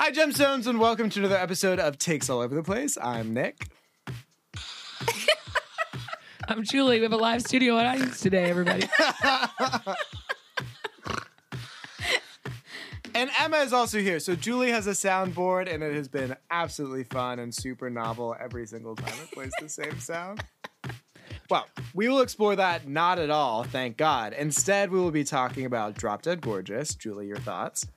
Hi, Gemstones, and welcome to another episode of Takes All Over the Place. I'm Nick. I'm Julie. We have a live studio audience today, everybody. And Emma is also here. So Julie has a soundboard, and it has been absolutely fun and super novel every single time it plays the same sound. Well, we will explore that not at all, thank God. Instead, we will be talking about Drop Dead Gorgeous. Julie, your thoughts?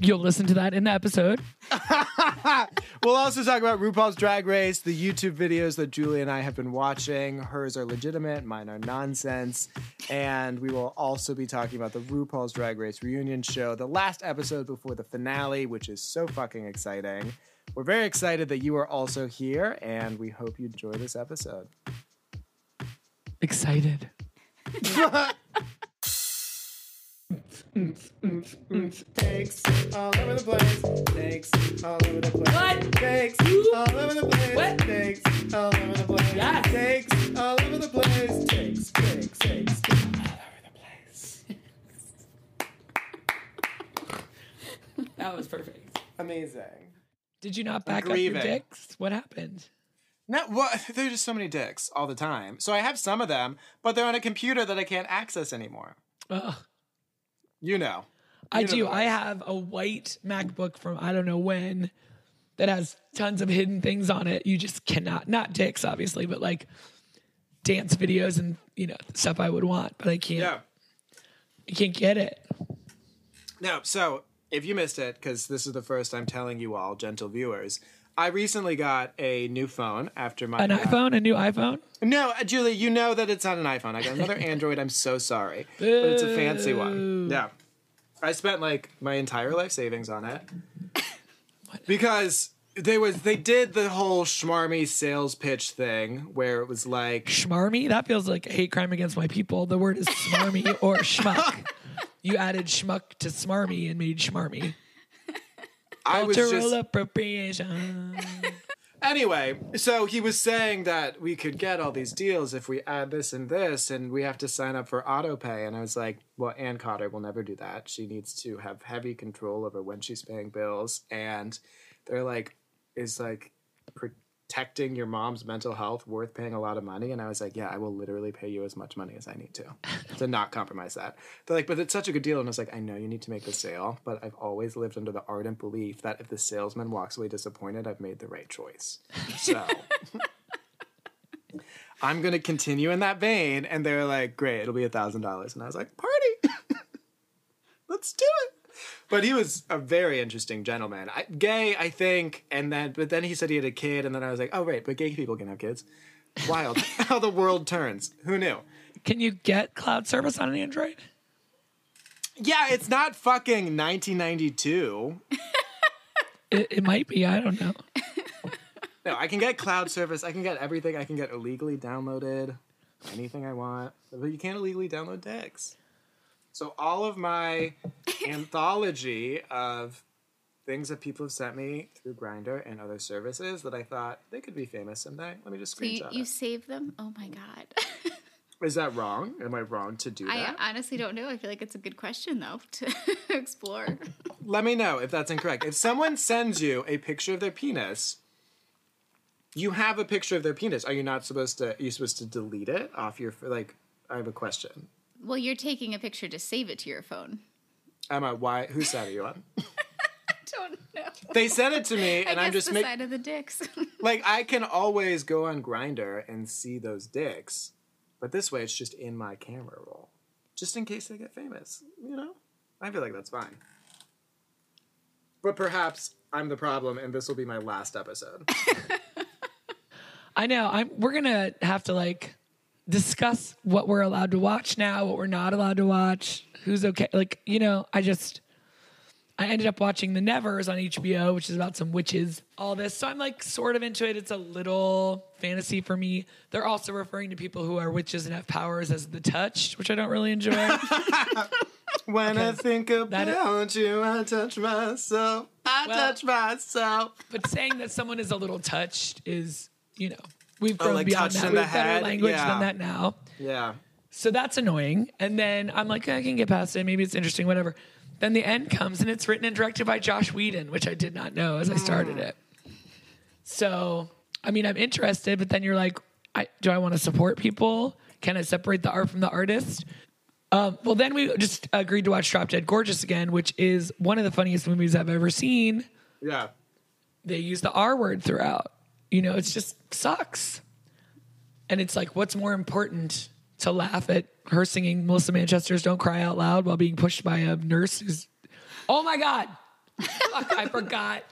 You'll listen to that in the episode. We'll also talk about RuPaul's Drag Race, the YouTube videos that Julie and I have been watching. Hers are legitimate, mine are nonsense. And we will also be talking about the RuPaul's Drag Race reunion show, the last episode before the finale, which is so fucking exciting. We're very excited that you are also here, and we hope you enjoy this episode. Excited. Takes all over the place. Takes all over the place. What? Takes all over the place. What? Takes all over the place. Yes. Takes all over the place. Takes, takes, takes, takes all over the place. That was perfect. Amazing. Did you not back up your dicks? What happened? No, well, there's just so many dicks all the time. So I have some of them, but they're on a computer that I can't access anymore. Ugh. You know. I You know do. I have a white MacBook from I don't know when that has tons of hidden things on it. You just cannot, not dicks, obviously, but like dance videos and, you know, stuff I would want, but I can't, Yeah. I can't get it. No, so if you missed it, because this is the first I'm telling you all, gentle viewers, I recently got a new phone after my An iPhone, a new iPhone? No, uh, Julie, you know that it's not an iPhone. I got another Android. I'm so sorry, but it's a fancy one. Yeah, I spent like my entire life savings on it because they was they did the whole schmarmy sales pitch thing where it was like Schmarmy? That feels like a hate crime against my people. The word is smarmy or schmuck. You added schmuck to smarmy and made schmarmy. I was Cultural just appropriation. Anyway, so he was saying that we could get all these deals if we add this and this, and we have to sign up for auto pay. And I was like, well, Ann Cotter will never do that. She needs to have heavy control over when she's paying bills. And they're like, is like protecting your mom's mental health worth paying a lot of money? And I was like, yeah, I will literally pay you as much money as I need to to not compromise that. They're like, but it's such a good deal. And I was like, I know you need to make the sale, but I've always lived under the ardent belief that if the salesman walks away disappointed, I've made the right choice. So I'm going to continue in that vein. And they're like, great, it'll be a thousand dollars. And I was like, party, let's do it. But he was a very interesting gentleman. I, gay, I think, and then but then he said he had a kid, and then I was like, oh right, but gay people can have kids. Wild how the world turns. Who knew? Can you get cloud service on an Android? Yeah, it's not fucking 1992. It, it might be. I don't know. No, I can get cloud service. I can get everything. I can get illegally downloaded anything I want, but you can't illegally download dicks. So all of my anthology of things that people have sent me through Grindr and other services that I thought they could be famous someday. Let me just So you, screenshot you it. save them? Oh my mm-hmm. god. Is that wrong? Am I wrong to do that? I honestly don't know. I feel like it's a good question though to explore. Let me know if that's incorrect. If someone sends you a picture of their penis, you have a picture of their penis. Are you not supposed to? Are you supposed to delete it off your like? I have a question. Well, you're taking a picture to save it to your phone. Emma, why? Whose side are you on? I don't know. They sent it to me, I and guess I'm just the make, side of the dicks. like I can always go on Grindr and see those dicks, but this way it's just in my camera roll, just in case they get famous. You know, I feel like that's fine. But perhaps I'm the problem, and this will be my last episode. I know. I'm. We're gonna have to like discuss what we're allowed to watch now, what we're not allowed to watch, who's okay. Like you know, I just. I ended up watching The Nevers on HBO, which is about some witches, all this. So I'm like sort of into it. It's a little fantasy for me. They're also referring to people who are witches and have powers as the touched, which I don't really enjoy. When I think about you, I touch myself. I Well- touch myself. but saying that someone is a little touched is, you know, we've grown Oh, like beyond that. We have better head? language Yeah. than that now. Yeah. So that's annoying. And then I'm like, I can get past it. Maybe it's interesting, whatever. then the end comes and it's written and directed by Joss Whedon, which I did not know as I started it. So, I mean, I'm interested, but then you're like, I, do I want to support people? Can I separate the art from the artist? Um, well, then we just agreed to watch Drop Dead Gorgeous again, which is one of the funniest movies I've ever seen. Yeah. They use the R word throughout. You know, it's just sucks. And it's like, what's more important to laugh at her singing Melissa Manchester's Don't Cry Out Loud while being pushed by a nurse who's, oh my God, Fuck, I forgot,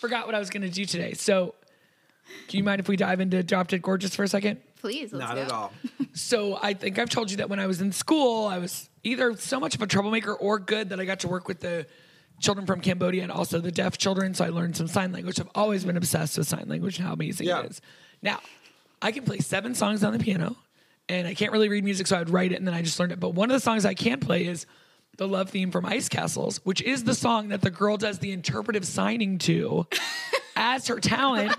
forgot what I was going to do today. So, do you mind if we dive into Drop Dead Gorgeous for a second? Please, let's Not go. at all. So I think I've told you that when I was in school, I was either so much of a troublemaker or good that I got to work with the children from Cambodia and also the deaf children. So I learned some sign language. I've always been obsessed with sign language and how amazing Yeah. it is. Now, I can play seven songs on the piano and I can't really read music, so I would write it and then I just learned it. But one of the songs I can play is the love theme from Ice Castles, which is the song that the girl does the interpretive signing to as her talent.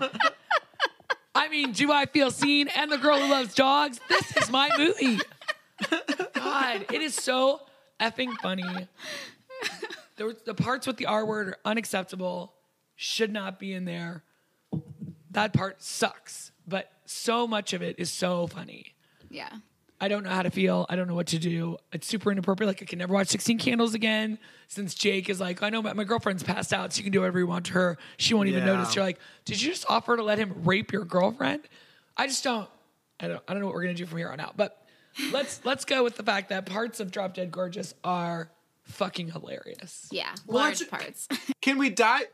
I mean, do I feel seen? And the girl who loves dogs. This is my movie. God, it is so effing funny. There was, the parts with the R word are unacceptable. Should not be in there. That part sucks, but so much of it is so funny. Yeah. I don't know how to feel. I don't know what to do. It's super inappropriate. Like I can never watch 16 Candles again since Jake is like, I know my, my girlfriend's passed out, so you can do whatever you want to her. She won't even Yeah. notice. You're like, did you just offer to let him rape your girlfriend? I just don't. I don't. I don't know what we're gonna do from here on out. But let's let's go with the fact that parts of Drop Dead Gorgeous are fucking hilarious. Yeah. Well, large that's- parts. Can we dive?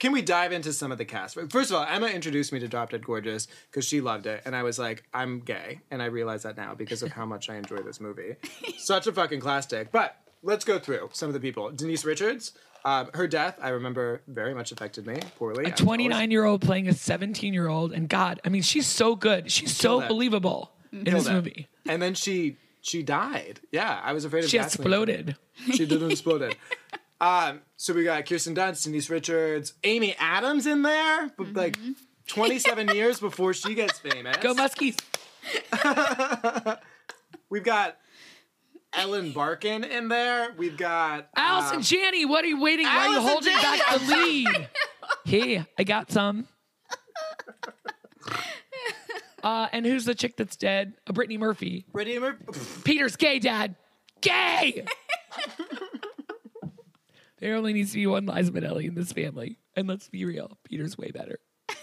Can we dive into some of the cast? First of all, Emma introduced me to Drop Dead Gorgeous because she loved it, and I was like, I'm gay, and I realize that now because of how much I enjoy this movie. Such a fucking classic. But let's go through some of the people. Denise Richards, um, her death, I remember very much affected me poorly. A 29 year old playing a 17 year old, and God, I mean, she's so good. She's so it. believable in this movie. and then she she died. Yeah, I was afraid of it. She gasoline. exploded. She didn't explode. Um, so we got Kirsten Dunst, Denise Richards, Amy Adams in there, but like 27 years before she gets famous. Go Muskies. We've got Ellen Barkin in there. We've got Allison um, Janney, what are you waiting? Why are you holding Janney, back the lead? hey, I got some. Uh, and who's the chick that's dead? Uh, Brittany Murphy. Brittany Murphy. Peter's gay, Dad. Gay. there only needs to be one Liza Minnelli in this family, and let's be real, Peter's way better.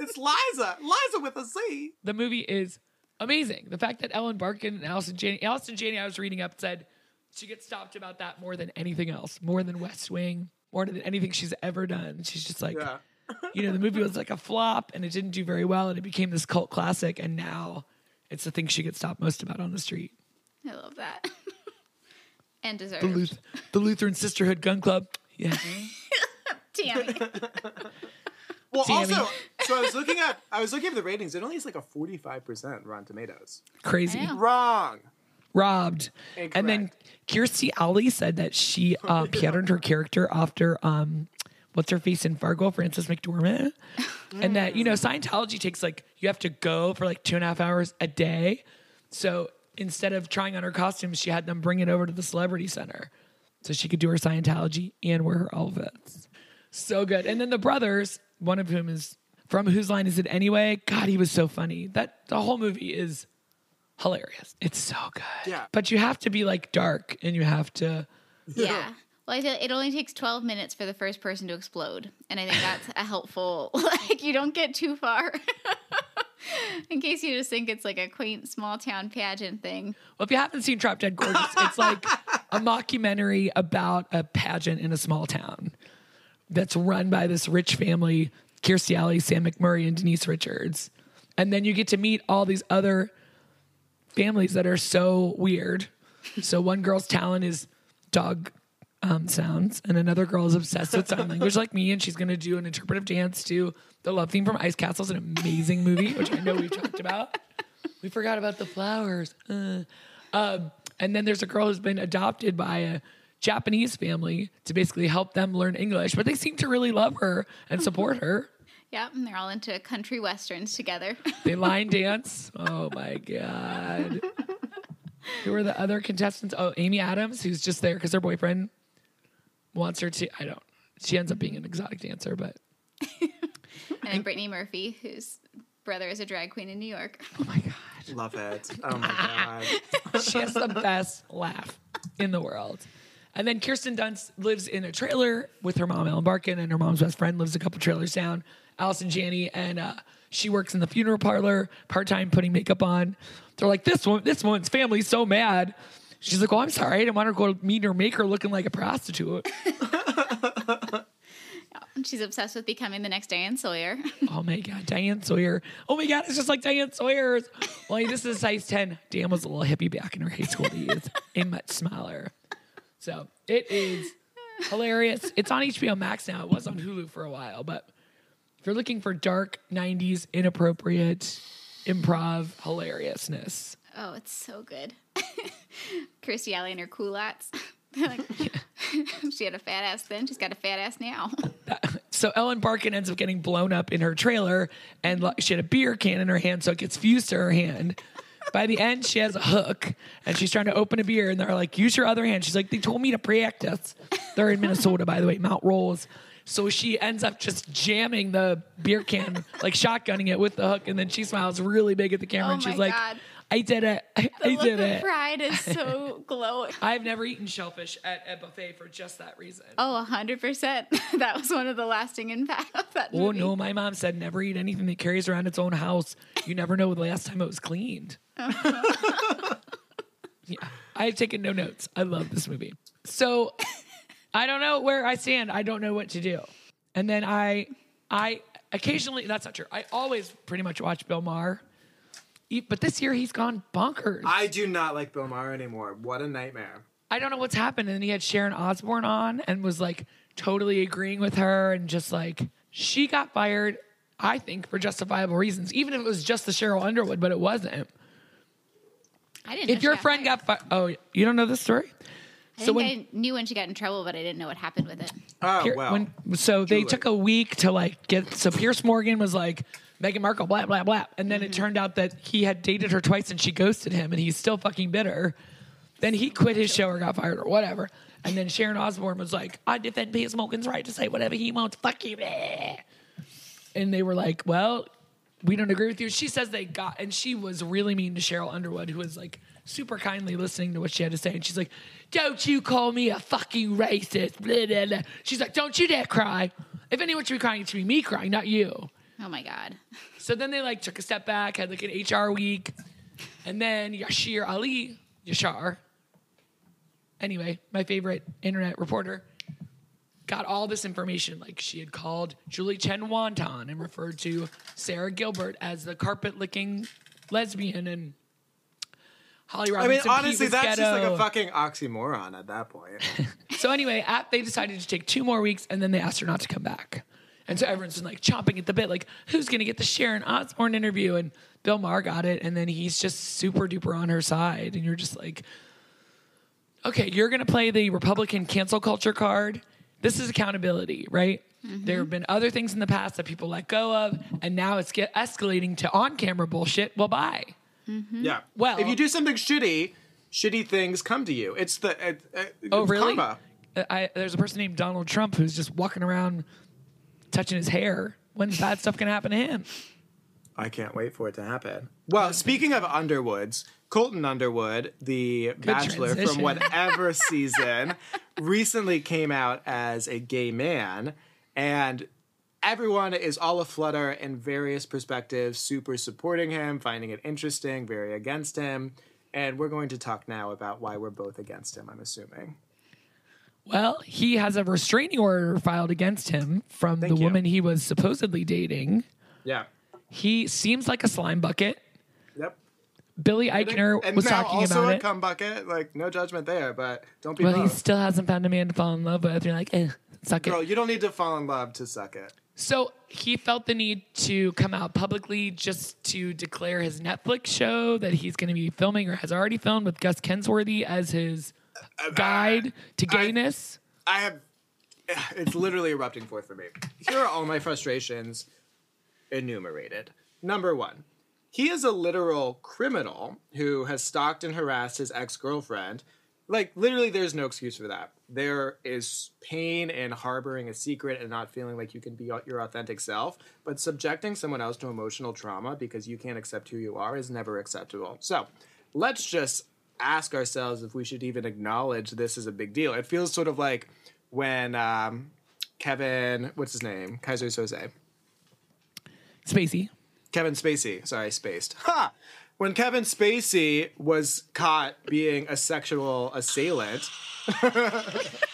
It's Liza. Liza with a Z. The movie is amazing. The fact that Ellen Barkin and Allison Janney, Allison Janney, I was reading up said she gets stopped about that more than anything else, more than West Wing, more than anything she's ever done. She's just like, Yeah. you know, the movie was like a flop and it didn't do very well and it became this cult classic and now it's the thing she gets stopped most about on the street. I love that. and The, deserved. Luth- the Lutheran Sisterhood Gun Club. Yeah. Tammy. Well, Tammy. also, so I was looking at I was looking at the ratings. It only has like a 45% Rotten Tomatoes. Crazy. Wrong. robbed. And then Kirstie Alley said that she uh, patterned her character after um, what's her face in Fargo, Frances McDormand, and that you know Scientology takes like you have to go for like two and a half hours a day. So instead of trying on her costumes, she had them bring it over to the Celebrity Center so she could do her Scientology and wear her outfits. So good. And then the brothers, one of whom is from Whose Line Is It Anyway? God, he was so funny. That the whole movie is hilarious. It's so good. Yeah. But you have to be like dark and you have to yeah. Well, I feel it only takes 12 minutes for the first person to explode. And I think that's a helpful, like, you don't get too far. In case you just think it's like a quaint small town pageant thing. Well, if you haven't seen Drop Dead Gorgeous, it's like a mockumentary about a pageant in a small town that's run by this rich family, Kirstie Alley, Sam McMurray, and Denise Richards. And then you get to meet all these other families that are so weird. So one girl's talent is dog um, sounds, and another girl is obsessed with sign language like me, and she's going to do an interpretive dance to the love theme from Ice Castles, an amazing movie, which I know we've talked about. We forgot about the flowers. Uh, um, and then there's a girl who's been adopted by a Japanese family to basically help them learn English, but they seem to really love her and support her. Yeah, and they're all into country westerns together. They line dance. Oh my god. Who are the other contestants? Oh, Amy Adams, who's just there because her boyfriend wants her to. I don't. She ends up being an exotic dancer, but And Brittany Murphy, whose brother is a drag queen in New York. oh my god, Love it. Oh my god. she has the best laugh in the world. And then Kirsten Dunst lives in a trailer with her mom, Ellen Barkin, and her mom's best friend lives a couple trailers down, Allison Janney, and uh, she works in the funeral parlor part time, putting makeup on. They're like, this one, this one's family's so mad. She's like, "Oh, I'm sorry, I didn't want her to go meet her maker looking like a prostitute." She's obsessed with becoming the next Diane Sawyer. oh my god, Diane Sawyer. Oh my god, it's just like Diane Sawyer's. Well, this is a size 10. Dan was a little hippie back in her high school days, and much smaller. So it is hilarious. It's on HBO Max now. It was on Hulu for a while, but if you're looking for dark 90s inappropriate improv hilariousness, Oh, it's so good. Kirstie Alley and her culottes. Like, she had a fat ass then. She's got a fat ass now. So Ellen Barkin ends up getting blown up in her trailer, and she had a beer can in her hand, so it gets fused to her hand. By the end, she has a hook, and she's trying to open a beer, and they're like, "Use your other hand." She's like, "They told me to practice." They're in Minnesota, by the way, Mount Rose. So she ends up just jamming the beer can, like shotgunning it with the hook, and then she smiles really big at the camera, Oh and she's my like, God. "I did it! I, The I look did of it!" pride is so glowing. I've never eaten shellfish at a buffet for just that reason. Oh, 100%. That was one of the lasting impacts of that oh, movie. Oh no, my mom said never eat anything that carries around its own house. You never know the last time it was cleaned. Uh-huh. yeah, I've taken no notes. I love this movie. So I don't know where I stand. I don't know what to do. And then I, I occasionally that's not true. I always pretty much watch Bill Maher. But this year he's gone bonkers. I do not like Bill Maher anymore. What a nightmare. I don't know what's happened. And then he had Sharon Osbourne on and was like totally agreeing with her and just like she got fired, I think, for justifiable reasons, even if it was just the Sheryl Underwood, but it wasn't. I didn't know If she your got friend fired. got fired, oh, you don't know this story? I so think when- I knew when she got in trouble, but I didn't know what happened with it. Oh Pier- well. when, so they took a week to like get. So Piers Morgan was like Meghan Markle, blah blah blah, and then it mm-hmm. turned out that he had dated her twice and she ghosted him, and he's still fucking bitter. Then he quit his show or got fired or whatever. And then Sharon Osbourne was like, "I defend Piers Morgan's right to say whatever he wants. Fuck you." bleh." And they were like, "Well, we don't agree with you." She says they got, and she was really mean to Sheryl Underwood, who was like super kindly listening to what she had to say. And she's like, "Don't you call me a fucking racist?" Blah, blah, blah. She's like, "Don't you dare cry. If anyone should be crying, it should be me crying, not you." Oh my God. So then they like took a step back, had like an HR week, and then Yashir Ali, Yashar. Anyway, my favorite internet reporter got all this information. Like she had called Julie Chen Wonton and referred to Sara Gilbert as the carpet licking lesbian and Holly I mean, honestly, Pete was that's just like a fucking oxymoron at that point. So anyway, at, they decided to take two more weeks, and then they asked her not to come back. And so everyone's been like chomping at the bit, like who's going to get the Sharon Osbourne interview? And Bill Maher got it, and then he's just super duper on her side, and you're just like, okay, you're going to play the Republican cancel culture card. This is accountability, right? There have been other things in the past that people let go of, and now it's get escalating to on camera bullshit. Well, bye. Yeah. Well- if you do something shitty, shitty things come to you. It's the uh, uh, Oh, really? karma. I, there's a person named Donald Trump who's just walking around touching his hair. When's bad stuff gonna happen to him? I can't wait for it to happen. Well, speaking of Underwoods, Colton Underwood, the bachelor from whatever season, recently came out as a gay man, and everyone is all aflutter in various perspectives, super supporting him, finding it interesting, very against him. And we're going to talk now about why we're both against him, I'm assuming. Well, he has a restraining order filed against him from Thank the you. woman he was supposedly dating. Yeah. He seems like a slime bucket. Yep. Billy Eichner and was now talking also about a it. cum bucket. Like, no judgment there, but don't be well, he both. still hasn't found a man to fall in love with. You're like, eh, suck it. Girl, you don't need to fall in love to suck it. So he felt the need to come out publicly just to declare his Netflix show that he's going to be filming or has already filmed with Gus Kensworthy as his guide to I- gayness. I have. It's literally erupting forth for me. Here are all my frustrations enumerated. Number one, he is a literal criminal who has stalked and harassed his ex girlfriend, like literally there's no excuse for that. There is pain in harboring a secret and not feeling like you can be your authentic self, but subjecting someone else to emotional trauma because you can't accept who you are is never acceptable. So, let's just ask ourselves if we should even acknowledge this is a big deal. It feels sort of like when um, Kevin, what's his name? Keyser Söze. Spacey. Kevin Spacey. Sorry, spaced. Ha! When Kevin Spacey was caught being a sexual assailant.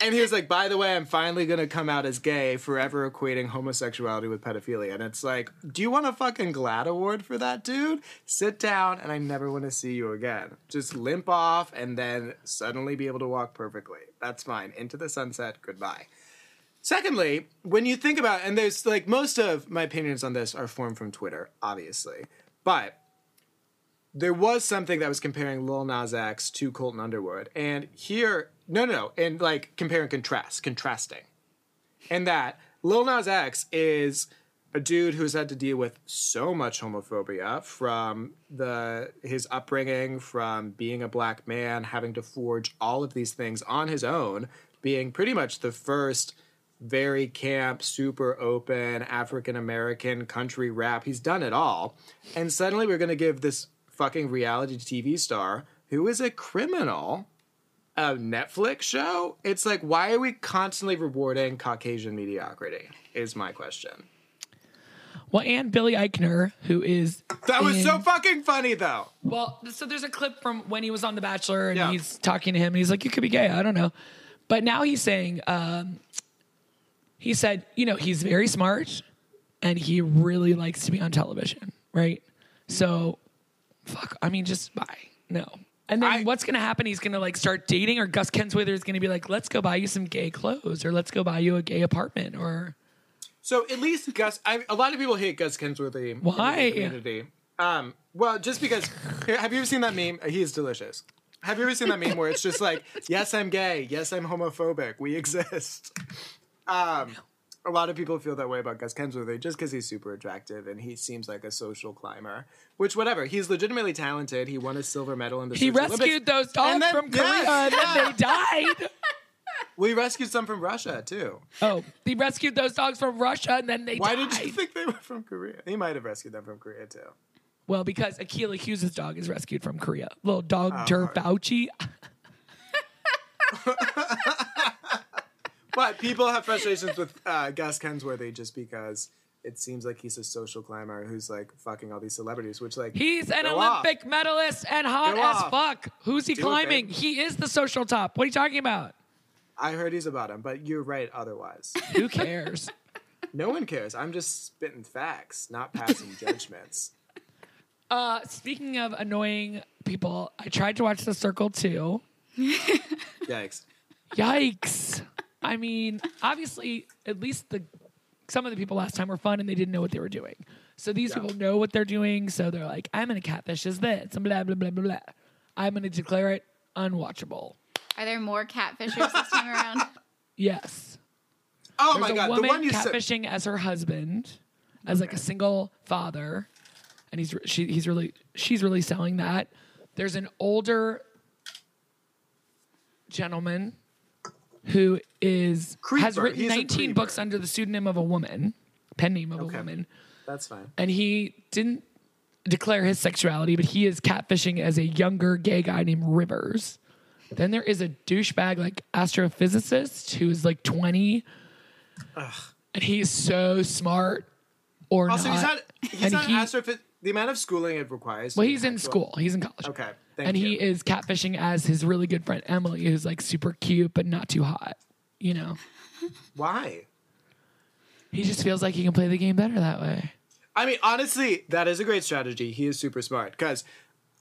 and he was like, by the way, I'm finally to come out as gay, forever equating homosexuality with pedophilia. And it's like, do you want a fucking GLAAD award for that, dude? Sit down and I never want to see you again. Just limp off and then suddenly be able to walk perfectly. That's fine. Into the sunset. Goodbye. Secondly, when you think about, and there's like most of my opinions on this are formed from Twitter, obviously, but there was something that was comparing Lil Nas X to Colton Underwood, and here, no, no, no, and like compare and contrast, contrasting, and that Lil Nas X is a dude who's had to deal with so much homophobia from the his upbringing, from being a black man, having to forge all of these things on his own, being pretty much the first very camp, super open, African American country rap. He's done it all. And suddenly we're going to give this fucking reality TV star who is a criminal a Netflix show. It's like, why are we constantly rewarding Caucasian mediocrity? Is my question. Well, and Billy Eichner, who is That was in- so fucking funny, though. Well, so there's a clip from when he was on The Bachelor and Yeah. he's talking to him and he's like, You could be gay. I don't know. But now he's saying, um, he said, you know, he's very smart and he really likes to be on television, right? So, fuck, I mean, just bye. No. And then I- what's to happen? He's to like start dating, or Gus Kenswither is to be like, let's go buy you some gay clothes, or let's go buy you a gay apartment, or So at least Gus, I, a lot of people hate Gus Kensworthy. Why? Community. Um, well, just because. Have you ever seen that meme? He's delicious. Have you ever seen that meme where it's just like, yes, I'm gay. Yes, I'm homophobic. We exist. Um, a lot of people feel that way about Gus Kensworthy just because he's super attractive and he seems like a social climber. Which, whatever, he's legitimately talented. He won a silver medal in the he rescued Olympics. those dogs then- from yes, Korea and yeah. they died. We rescued some from Russia too. Oh, he rescued those dogs from Russia and then they Why died. did you think they were from Korea? He might have rescued them from Korea too. Well, because Akilah Hughes' dog is rescued from Korea. Little dog Oh, Fauci. But people have frustrations with uh, Gus Kensworthy just because it seems like he's a social climber who's like fucking all these celebrities, which like He's an Go off. Olympic medalist and hot Go as off. fuck. Who's he Do climbing? he is the social top. What are you talking about? I heard he's about him, but you're right otherwise. Who cares? no one cares. I'm just spitting facts, not passing judgments. uh, speaking of annoying people, I tried to watch The Circle too. Yikes. Yikes. I mean, obviously, at least the some of the people last time were fun and they didn't know what they were doing. So these Yeah. people know what they're doing. So they're like, I'm gonna catfish is this and blah blah blah blah blah. I'm gonna declare it unwatchable. Are there more catfishers this time around? Yes. Oh There's my a god, the woman one you said. catfishing as her husband, as like a single father, and he's she, he's really she's really selling that. There's an older gentleman who is has written He's 19 books under the pseudonym of a woman, pen name of Okay. a woman, That's fine. and he didn't declare his sexuality, but he is catfishing as a younger gay guy named Rivers. Then there is a douchebag like astrophysicist who's like 20 and he's so smart or Also, not. he's not. He's and not he- The amount of schooling it requires. well, he's in actual- school. He's in college. Okay, thank and you. he is catfishing as his really good friend Emily, who's like super cute but not too hot. You know, Why? he just feels like he can play the game better that way. I mean, honestly, that is a great strategy. He is super smart because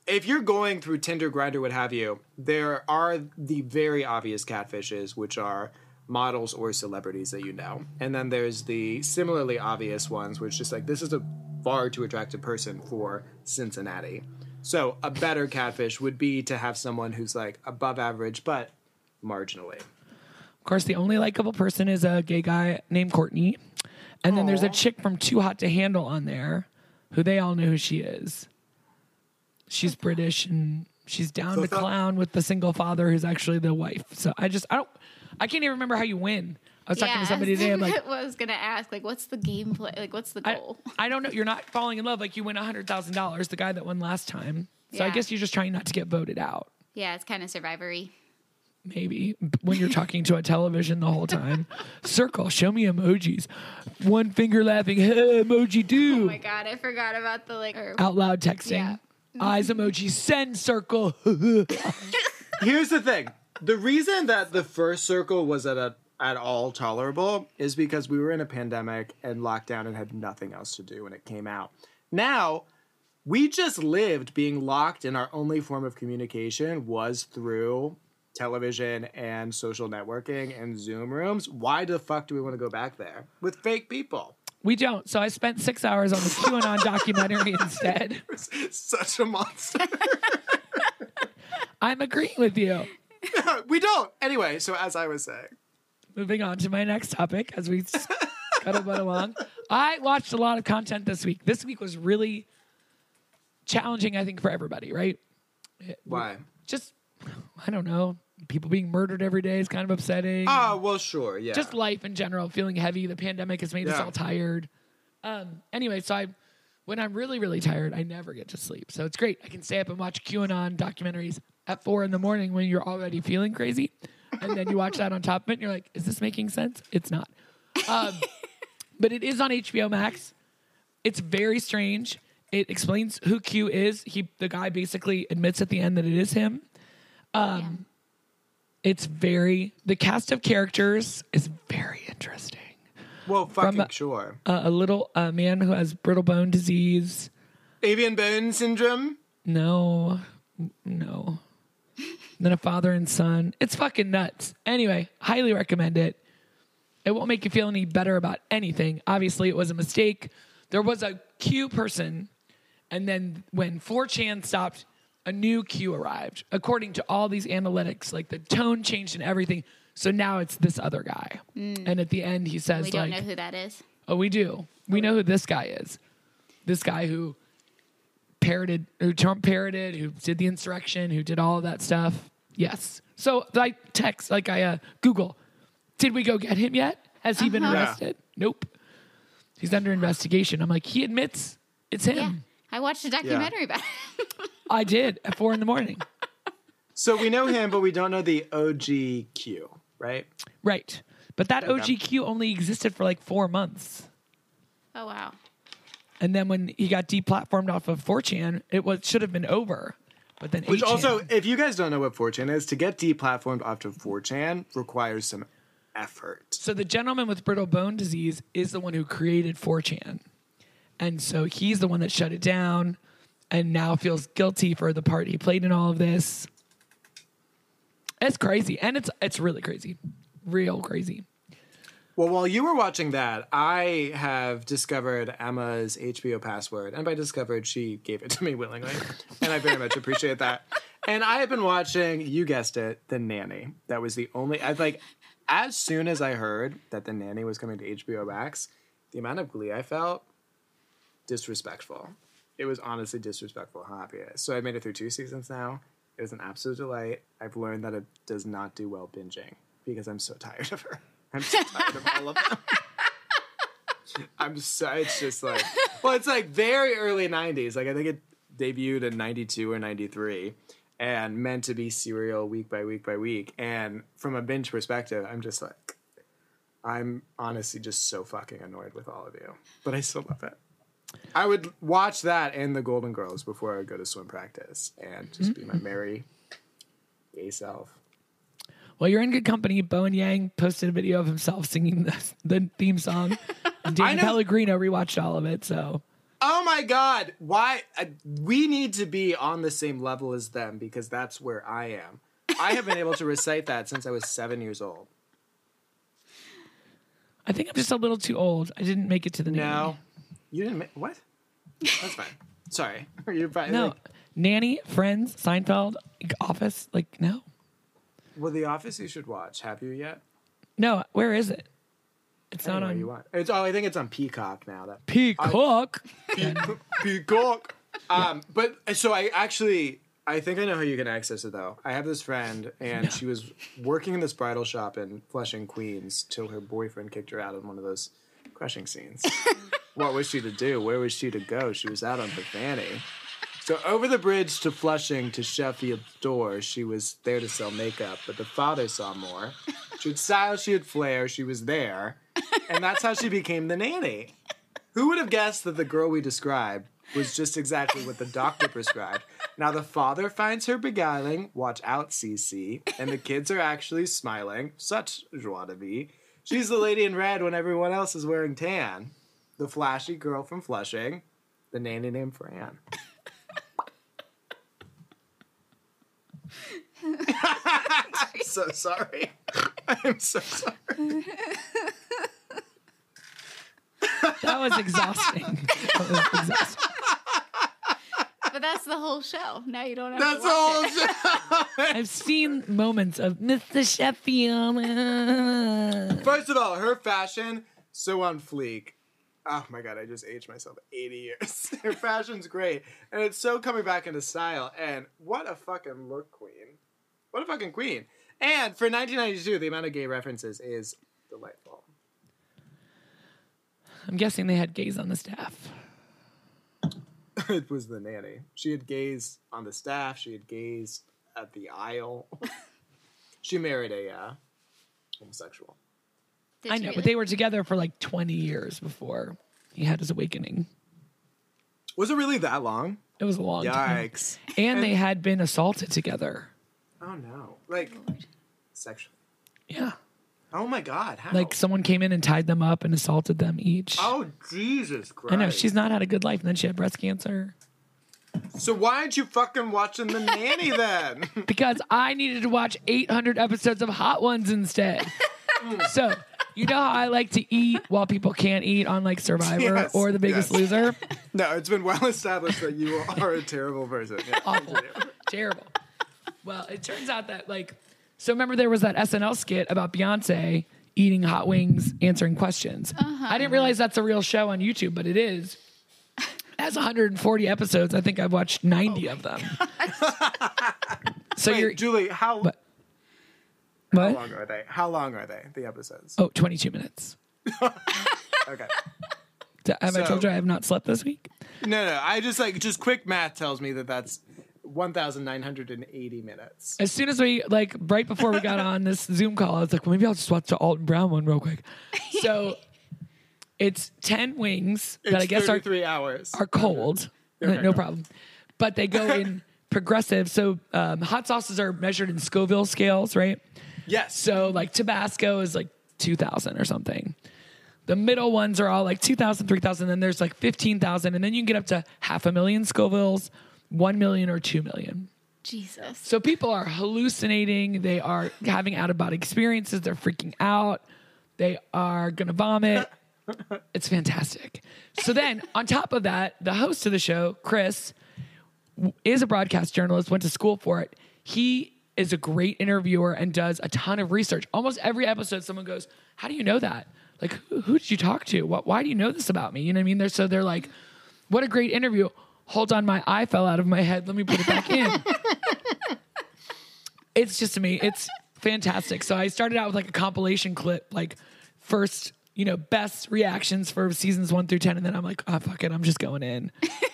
if you're going through Tinder, Grindr, what have you, there are the very obvious catfishes, which are models or celebrities that you know, and then there's the similarly obvious ones, which just like this is a far too attractive person for Cincinnati. So a better catfish would be to have someone who's like above average, but marginally. Of course, the only likable person is a gay guy named Courtney. And then there's a chick from Too Hot to Handle on there who they all know who she is. She's British and She's down So to clown with the single father who's actually the wife. So I just I don't I can't even remember how you win. I was talking to somebody today. I'm like, I was gonna ask, like, what's the gameplay? Like, what's the goal? I don't know. You're not falling in love like you win hundred thousand dollars. The guy that won last time. So I guess you're just trying not to get voted out. yeah, it's kind of survivory. Maybe when you're talking to a television the whole time. Circle, show me emojis. One finger laughing, hey, emoji do. Oh my god, I forgot about the like. Or, Out loud texting. Yeah. Eyes emoji, send circle. Here's the thing: the reason that the first circle was at a, at all tolerable is because we were in a pandemic and lockdown and had nothing else to do when it came out. Now, we just lived being locked, and our only form of communication was through television and social networking and Zoom rooms. Why the fuck do we want to go back there with fake people? we don't. So I spent six hours on the QAnon documentary instead. Such a monster. I'm agreeing with you. we don't. Anyway, so as I was saying, Moving on to my next topic as we scuttle butt along. I watched a lot of content this week. This week was really challenging, I think, for everybody, right? why? Just, I don't know, people being murdered every day is kind of upsetting. Oh well, sure, yeah. Just life in general, feeling heavy. The pandemic has made us all tired. Um, anyway, so I, when I'm really, really tired, I never get to sleep. So it's great. I can stay up and watch QAnon documentaries at four in the morning when you're already feeling crazy. And then you watch that on top of it and you're like, is this making sense? It's not. Um, but it is on HBO Max. It's very strange. It explains who Q is. He, the guy, basically admits at the end that it is him. Um, It's very the cast of characters is very interesting. well, fucking from- sure. Uh, a little uh, man who has brittle bone disease. Avian bone syndrome. No, no. Then a father and son. It's fucking nuts. Anyway, highly recommend it. It won't make you feel any better about anything. Obviously, it was a mistake. There was a Q person, and then when 4chan stopped, a new Q arrived. According to all these analytics, like the tone changed and everything. So now it's this other guy. Mm. And at the end, he says, We don't like, know who that is. Oh, we do. We oh. know who this guy is. This guy who parroted, who Trump parroted, who did the insurrection, who did all of that stuff. Yes. So I text, like I uh, Google, did we go get him yet? Has he been Uh-huh. Yeah. arrested? Nope. He's under investigation. I'm like, he admits it's him. Yeah, I watched a documentary about it. I did at four in the morning. So we know him, but we don't know the OGQ, right? right. But that OGQ only existed for like four months. oh wow. And then when he got deplatformed off of 4chan, it was should have been over. But then Which 8chan also, if you guys don't know what 4chan is, to get deplatformed off of 4chan requires some effort. So the gentleman with brittle bone disease is the one who created 4chan. And so he's the one that shut it down and now feels guilty for the part he played in all of this. It's crazy. And it's it's really crazy. Real crazy. Well, while you were watching that, I have discovered Emma's HBO password. And by discovered, she gave it to me willingly. and I very much appreciate that. And I have been watching, you guessed it, The Nanny. That was the only, I like, as soon as I heard that The Nanny was coming to HBO Max, the amount of glee I felt, disrespectful. It was honestly disrespectful how happy I is. So I made it through two seasons now. It was an absolute delight. I've learned that it does not do well binging because I'm so tired of her. I'm so tired of all of them. I'm so it's just like well, it's like very early '90s. Like I think it debuted in '92 or '93, and meant to be serial week by week by week. And from a binge perspective, I'm just like, I'm honestly just so fucking annoyed with all of you, but I still love it. I would watch that and the Golden Girls before I would go to swim practice and just be my mm-hmm. merry gay self. Well, you're in good company. Bowen Yang posted a video of himself singing the, the theme song. And Danny Pellegrino rewatched all of it. So Oh my god! Why I, we need to be on the same level as them because that's where I am. I have been able to recite that since I was seven years old. I think I'm just a little too old. I didn't make it to the nanny. No, you didn't. Ma- what? That's fine. Sorry. Are You're fine. No. Like, Nanny, Friends, Seinfeld, Office. Like, no. Well, The Office you should watch. Have you yet? No, where is it? It's not on you want. It's oh, I think it's on Peacock now. That Peacock. Peacock. Um, but so I actually I think I know how you can access it though. I have this friend, and she was working in this bridal shop in Flushing, Queens, till her boyfriend kicked her out in one of those crushing scenes. what was she to do? Where was she to go? She was out on her fanny. So over the bridge to Flushing to Sheffield Door, she was there to sell makeup, but the father saw more. She had style, she had flair, she was there, and that's how she became the nanny. Who would have guessed that the girl we described was just exactly what the doctor prescribed? Now the father finds her beguiling, watch out, CC, and the kids are actually smiling. Such joie de vivre. She's the lady in red when everyone else is wearing tan. The flashy girl from Flushing, the nanny named Fran. so sorry. I'm so sorry. That was exhausting. That was exhausting. But that's the whole show. Now you don't have That's to all. watch it. I've seen moments of Mr. Sheffield. First of all, her fashion so on fleek. Oh my god, I just aged myself 80 years. her fashion's great, and it's so coming back into style. And what a fucking look, queen! What a fucking queen! And for 1992, the amount of gay references is delightful. I'm guessing they had gays on the staff. it was the nanny. She had gays on the staff. She had gays at the aisle. she married a uh, homosexual. Did I know, really? but they were together for like 20 years before he had his awakening. Was it really that long? It was a long time. Yikes! And they had been assaulted together. Oh no! Like sexually. Yeah. Oh my god! How? Like someone came in and tied them up and assaulted them each. Oh Jesus Christ! I know she's not had a good life, and then she had breast cancer So why aren't you fucking watching the nanny then? because I needed to watch 800 episodes of Hot Ones instead. so you know how I like to eat while people can't eat on like Survivor Yes, or The Biggest yes. Loser. no, it's been well established that you are a terrible person. Yeah. Awful, terrible. Well, it turns out that like, so remember there was that SNL skit about Beyonce eating hot wings, answering questions. Uh-huh. I didn't realize that's a real show on YouTube, but it is. It has 140 episodes. I think I've watched 90 of them. so Wait, you're Julie, how, What? how long are they? How long are they? The episodes? Oh, 22 minutes. Okay. Have I told you I have not slept this week? No, no. I just like just quick math tells me that that's one thousand nine hundred and eighty minutes. As soon as we like right before we got on this Zoom call, I was like, well, maybe I'll just watch the Alton Brown one real quick. So it's 10 wings that I guess are three hours. are cold. Okay, no problem. But they go in progressive. So um, hot sauces are measured in Scoville scales, right? Yes. So like Tabasco is like 2,000 or something. The middle ones are all like 2,000, 3,000. Then there's like 15,000. And then you can get up to half a million Scovilles, 1 million or 2 million. Jesus. So people are hallucinating. They are having out of body experiences. They're freaking out. They are going to vomit. It's fantastic. So then, on top of that, the host of the show, Chris, is a broadcast journalist, went to school for it. He is a great interviewer and does a ton of research. Almost every episode, someone goes, How do you know that? Like, who, who did you talk to? What, why do you know this about me? You know what I mean? They're, so they're like, What a great interview. Hold on, my eye fell out of my head. Let me put it back in it's just to me it's fantastic so i started out with like a compilation clip like first you know best reactions for seasons one through 10 and then i'm like oh fuck it i'm just going in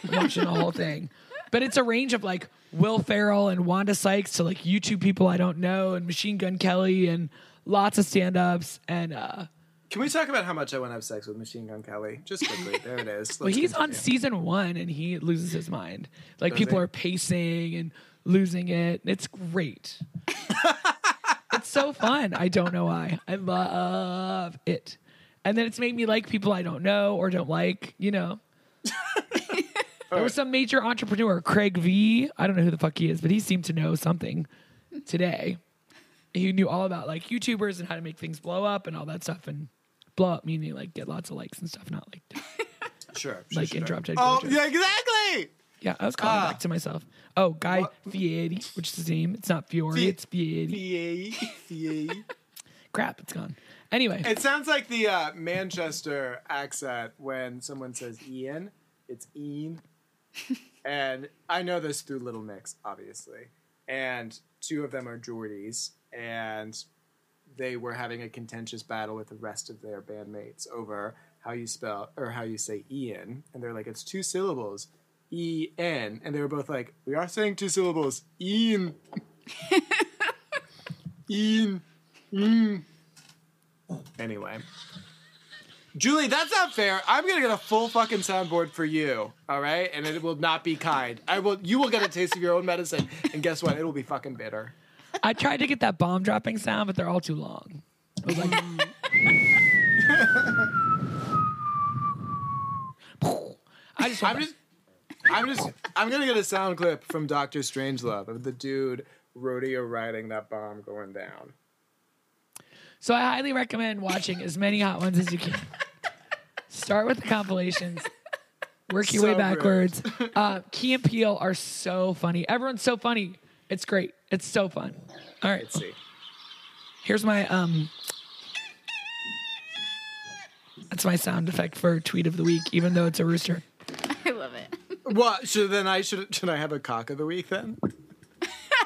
I'm watching the whole thing but it's a range of like will ferrell and wanda sykes to like youtube people i don't know and machine gun kelly and lots of stand-ups and uh Can we talk about how much I want to have sex with Machine Gun Kelly? Just quickly. There it is. well he's on season one and he loses his mind like Does people he? are pacing and losing it it's great it's so fun i don't know why i love it and then it's made me like people i don't know or don't like you know there was some major entrepreneur craig v i don't know who the fuck he is but he seemed to know something today he knew all about like youtubers and how to make things blow up and all that stuff and blow up meaning like get lots of likes and stuff not like Sure. sure, like sure. interrupted Oh, gorgeous. yeah, exactly. Yeah, I was calling Ah. back to myself. Oh, Guy What? Fieri, which is his name. It's not Fiore, Fi- it's Fieri. Fieri. Fieri. Crap, it's gone. Anyway, It sounds like the uh, Manchester accent when someone says Ian. It's Ian. And I know this through Little Mix, obviously. And two of them are Geordies, and they were having a contentious battle with the rest of their bandmates over how you spell or how you say Ian, and they're like, it's two syllables, E N, and they were both like, we are saying two syllables, Ian, Ian, mm. Anyway. Julie, that's not fair. I'm gonna get a full fucking soundboard for you, all right? And it will not be kind. I will. You will get a taste of your own medicine, and guess what? It will be fucking bitter. I tried to get that bomb dropping sound, but they're all too long. I was like, I just, I'm just, I'm just, I'm gonna get a sound clip from Doctor Strangelove of the dude rodeo riding that bomb going down. So I highly recommend watching as many hot ones as you can. Start with the compilations. Work your So way backwards. Uh, Key and Peele are so funny. Everyone's so funny. It's great. It's so fun. All right, Let's see. here's my um. That's my sound effect for tweet of the week, even though it's a rooster. I love it. What? Should then I should should I have a cock of the week then?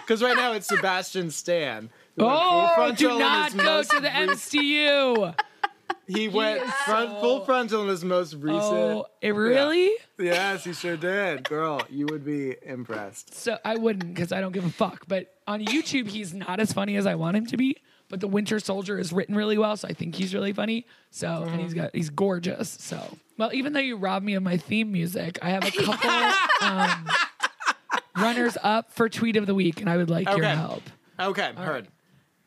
Because right now it's Sebastian Stan. Who went full Oh, do not go to the MCU. He went front, full frontal in his most recent. Oh, it really? Yes, he sure did. Girl, you would be impressed. So I wouldn't because I don't give a fuck. But on YouTube, he's not as funny as I want him to be. But the Winter Soldier is written really well, so I think he's really funny. So and he's got he's gorgeous. So well, even though you robbed me of my theme music, I have a couple um, runners up for tweet of the week, and I would like your Okay. help. Okay, heard.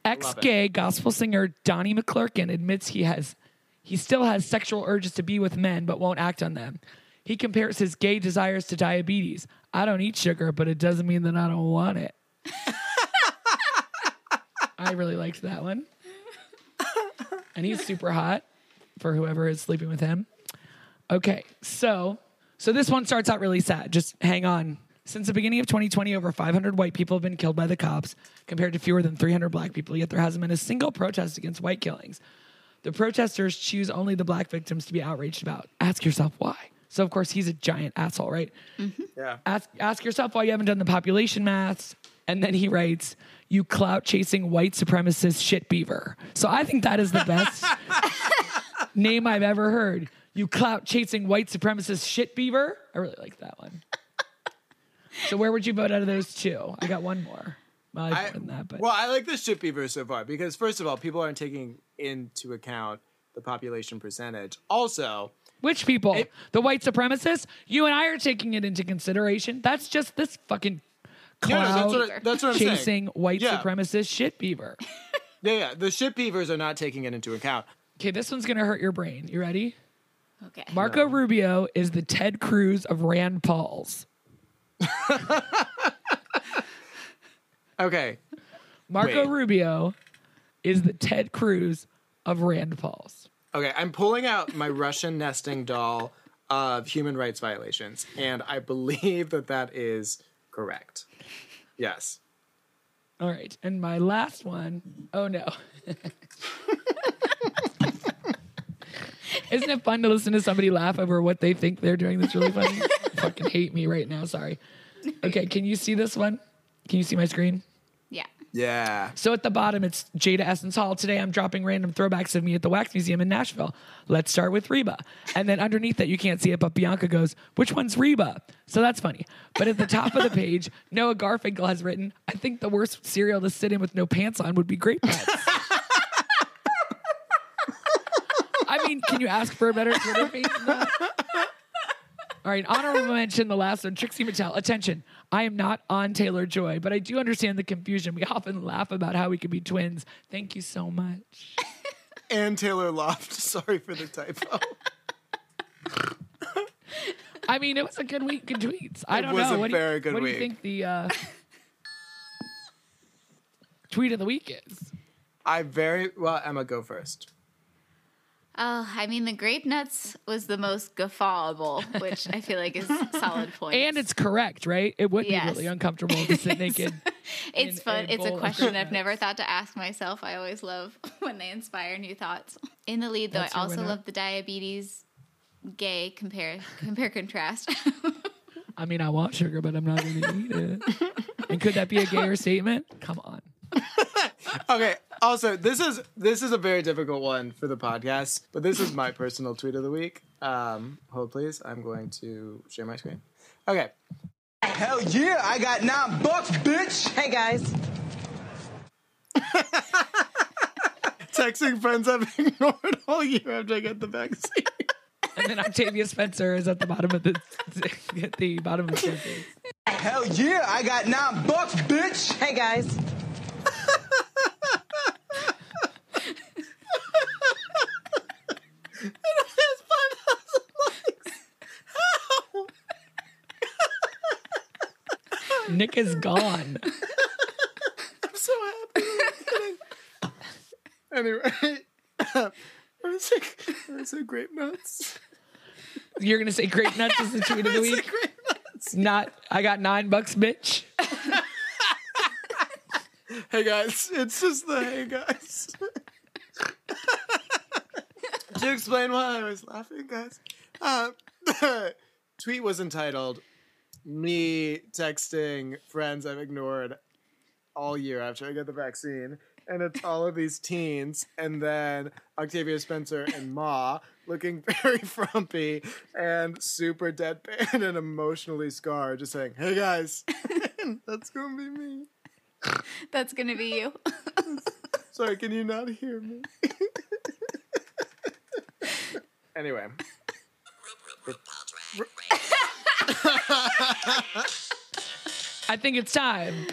Ex-gay gospel singer Donnie McClurkin admits he has he still has sexual urges to be with men but won't act on them. He compares his gay desires to diabetes. I don't eat sugar, but it doesn't mean that I don't want it. I really liked that one. And he's super hot for whoever is sleeping with him. Okay, so so this one starts out really sad. Just hang on. Since the beginning of 2020, over 500 white people have been killed by the cops, compared to fewer than 300 black people. Yet there hasn't been a single protest against white killings. The protesters choose only the black victims to be outraged about. Ask yourself why. So of course he's a giant asshole, right? Mm-hmm. Yeah. Ask ask yourself why you haven't done the population maths. And then he writes, "You clout chasing white supremacist shit beaver." So I think that is the best name I've ever heard. You clout chasing white supremacist shit beaver. I really like that one. So where would you vote out of those two? I got one more. Well, I, I, more than that, but well, I like the shit beaver so far because first of all, people aren't taking into account the population percentage. Also, which people? It- the white supremacists? You and I are taking it into consideration. That's just this fucking no, no, that's what, that's what I'm saying. chasing white Yeah. supremacist shit beaver. Yeah, yeah, the shit beavers are not taking it into account. Okay, this one's gonna hurt your brain. You ready? Okay. Marco Rubio is the Ted Cruz of Rand Paul's. Okay, Marco Wait. Rubio is the Ted Cruz of Rand Paul's. okay, I'm pulling out my Russian nesting doll of human rights violations, and I believe that that is correct. Yes. All right, and my last one oh no. Isn't it fun to listen to somebody laugh over what they think they're doing that's really funny? fucking hate me right now, sorry. Okay, can you see this one? Can you see my screen? Yeah. Yeah. So at the bottom, it's Jaida Essence Hall. Today I'm dropping random throwbacks of me at the Wax Museum in Nashville. Let's start with Reba. And then underneath that, you can't see it, but Bianca goes, Which one's Reba? So that's funny. But at the top of the page, Noah Garfinkel has written, I think the worst cereal to sit in with no pants on would be Grape Nuts. I mean, can you ask for a better Twitter feed than that? All right, honorable mention, the last one, Trixie Mattel. Attention, I am not Anya Taylor Joy, but I do understand the confusion. We often laugh about how we could be twins. Thank you so much. And Taylor Loft. Sorry for the typo. I mean, it was a good week in tweets. I don't was know. a what do you- very good what do you think the uh, tweet of the week is? I very well. Emma, go first. Oh, I mean, the grape nuts was the most guffawable, which I feel like is solid point. And it's correct, right? It would Yes. be really uncomfortable to sit naked. it's in fun. It's a question I've never thought to ask myself. I always love when they inspire new thoughts. In the lead, though, That's I also love the diabetes gay compare compare contrast. I mean, I want sugar, but I'm not going to eat it. and could that be a gayer statement? Come on. Okay. Also, this is this is a very difficult one for the podcast, but this is my personal tweet of the week. Um, hold please. I'm going to share my screen. Okay. Hell yeah, I got nine bucks, bitch. Hey guys. Texting friends I've ignored all year after I get the vaccine. And then Octavia Spencer is at the bottom of the at the bottom of the sentence. Hell yeah, I got nine bucks, bitch. Hey guys. Nick is gone. I'm so happy. anyway, say, I'm gonna say grape nuts. You're gonna say grape nuts is the tweet of the I'm gonna say week. Not I got nine bucks, bitch. Hey guys, it's just the hey guys. to explain why I was laughing, guys. Uh, the tweet was entitled "Me texting friends I've ignored all year after I get the vaccine," and it's all of these teens, and then Octavia Spencer and Ma looking very frumpy and super deadpan and emotionally scarred, just saying, "Hey guys, that's gonna be me." That's gonna be you. Sorry, can you not hear me? anyway. I think it's time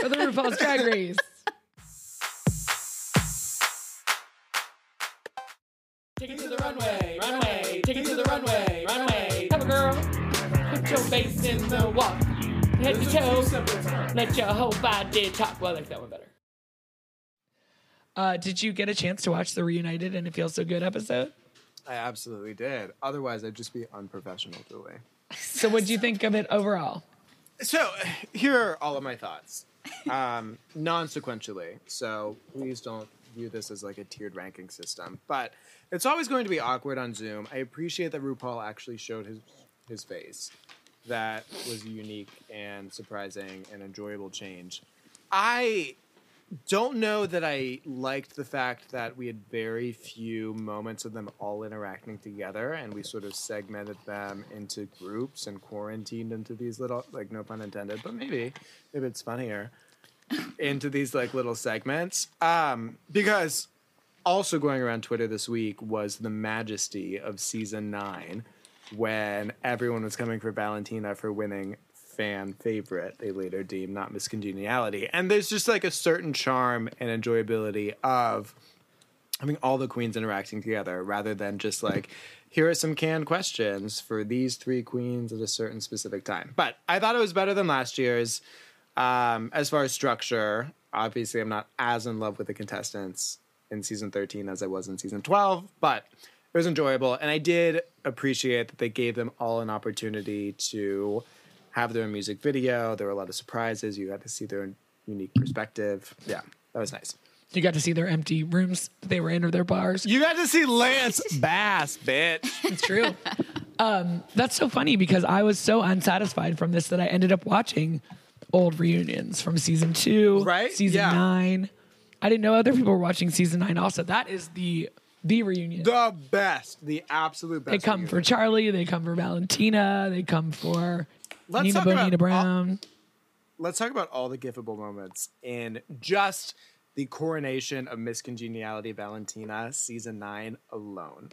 for the RuPaul's Drag Race. Take it to the runway, runway, take it to the runway, runway. Come on, girl. Put your face in the walk. Head to toe. Let your whole body talk. Well, I like that one better. Uh, did you get a chance to watch the Reunited and It Feels So Good episode? I absolutely did. Otherwise, I'd just be unprofessional, Julie. So, what do you think of it overall? So, here are all of my thoughts, um, non sequentially. So, please don't view this as like a tiered ranking system. But it's always going to be awkward on Zoom. I appreciate that RuPaul actually showed his his face. That was a unique and surprising and enjoyable change. I don't know that I liked the fact that we had very few moments of them all interacting together and we sort of segmented them into groups and quarantined into these little like no pun intended, but maybe maybe it's funnier into these like little segments. Um because also going around Twitter this week was the majesty of season 9 when everyone was coming for Valentina for winning fan favorite they later deemed not Miss Congeniality. And there's just like a certain charm and enjoyability of having all the queens interacting together rather than just like here are some canned questions for these three queens at a certain specific time. But I thought it was better than last year's. Um, as far as structure, obviously I'm not as in love with the contestants in season 13 as I was in season 12, but it was enjoyable. And I did appreciate that they gave them all an opportunity to have their own music video. There were a lot of surprises. You got to see their unique perspective. Yeah, that was nice. You got to see their empty rooms they were in or their bars. You got to see Lance Bass, bitch. It's true. um, that's so funny because I was so unsatisfied from this that I ended up watching old reunions from season two, Right? Season Yeah. nine. I didn't know other people were watching season nine. Also, that is the the reunion. The best, the absolute best. they come for. Charlie. They come for Valentina. They come for Let's Nina talk about Bonina all- Brown. let's talk about all the gifable moments in just the coronation of Miss Congeniality Valentina season nine alone.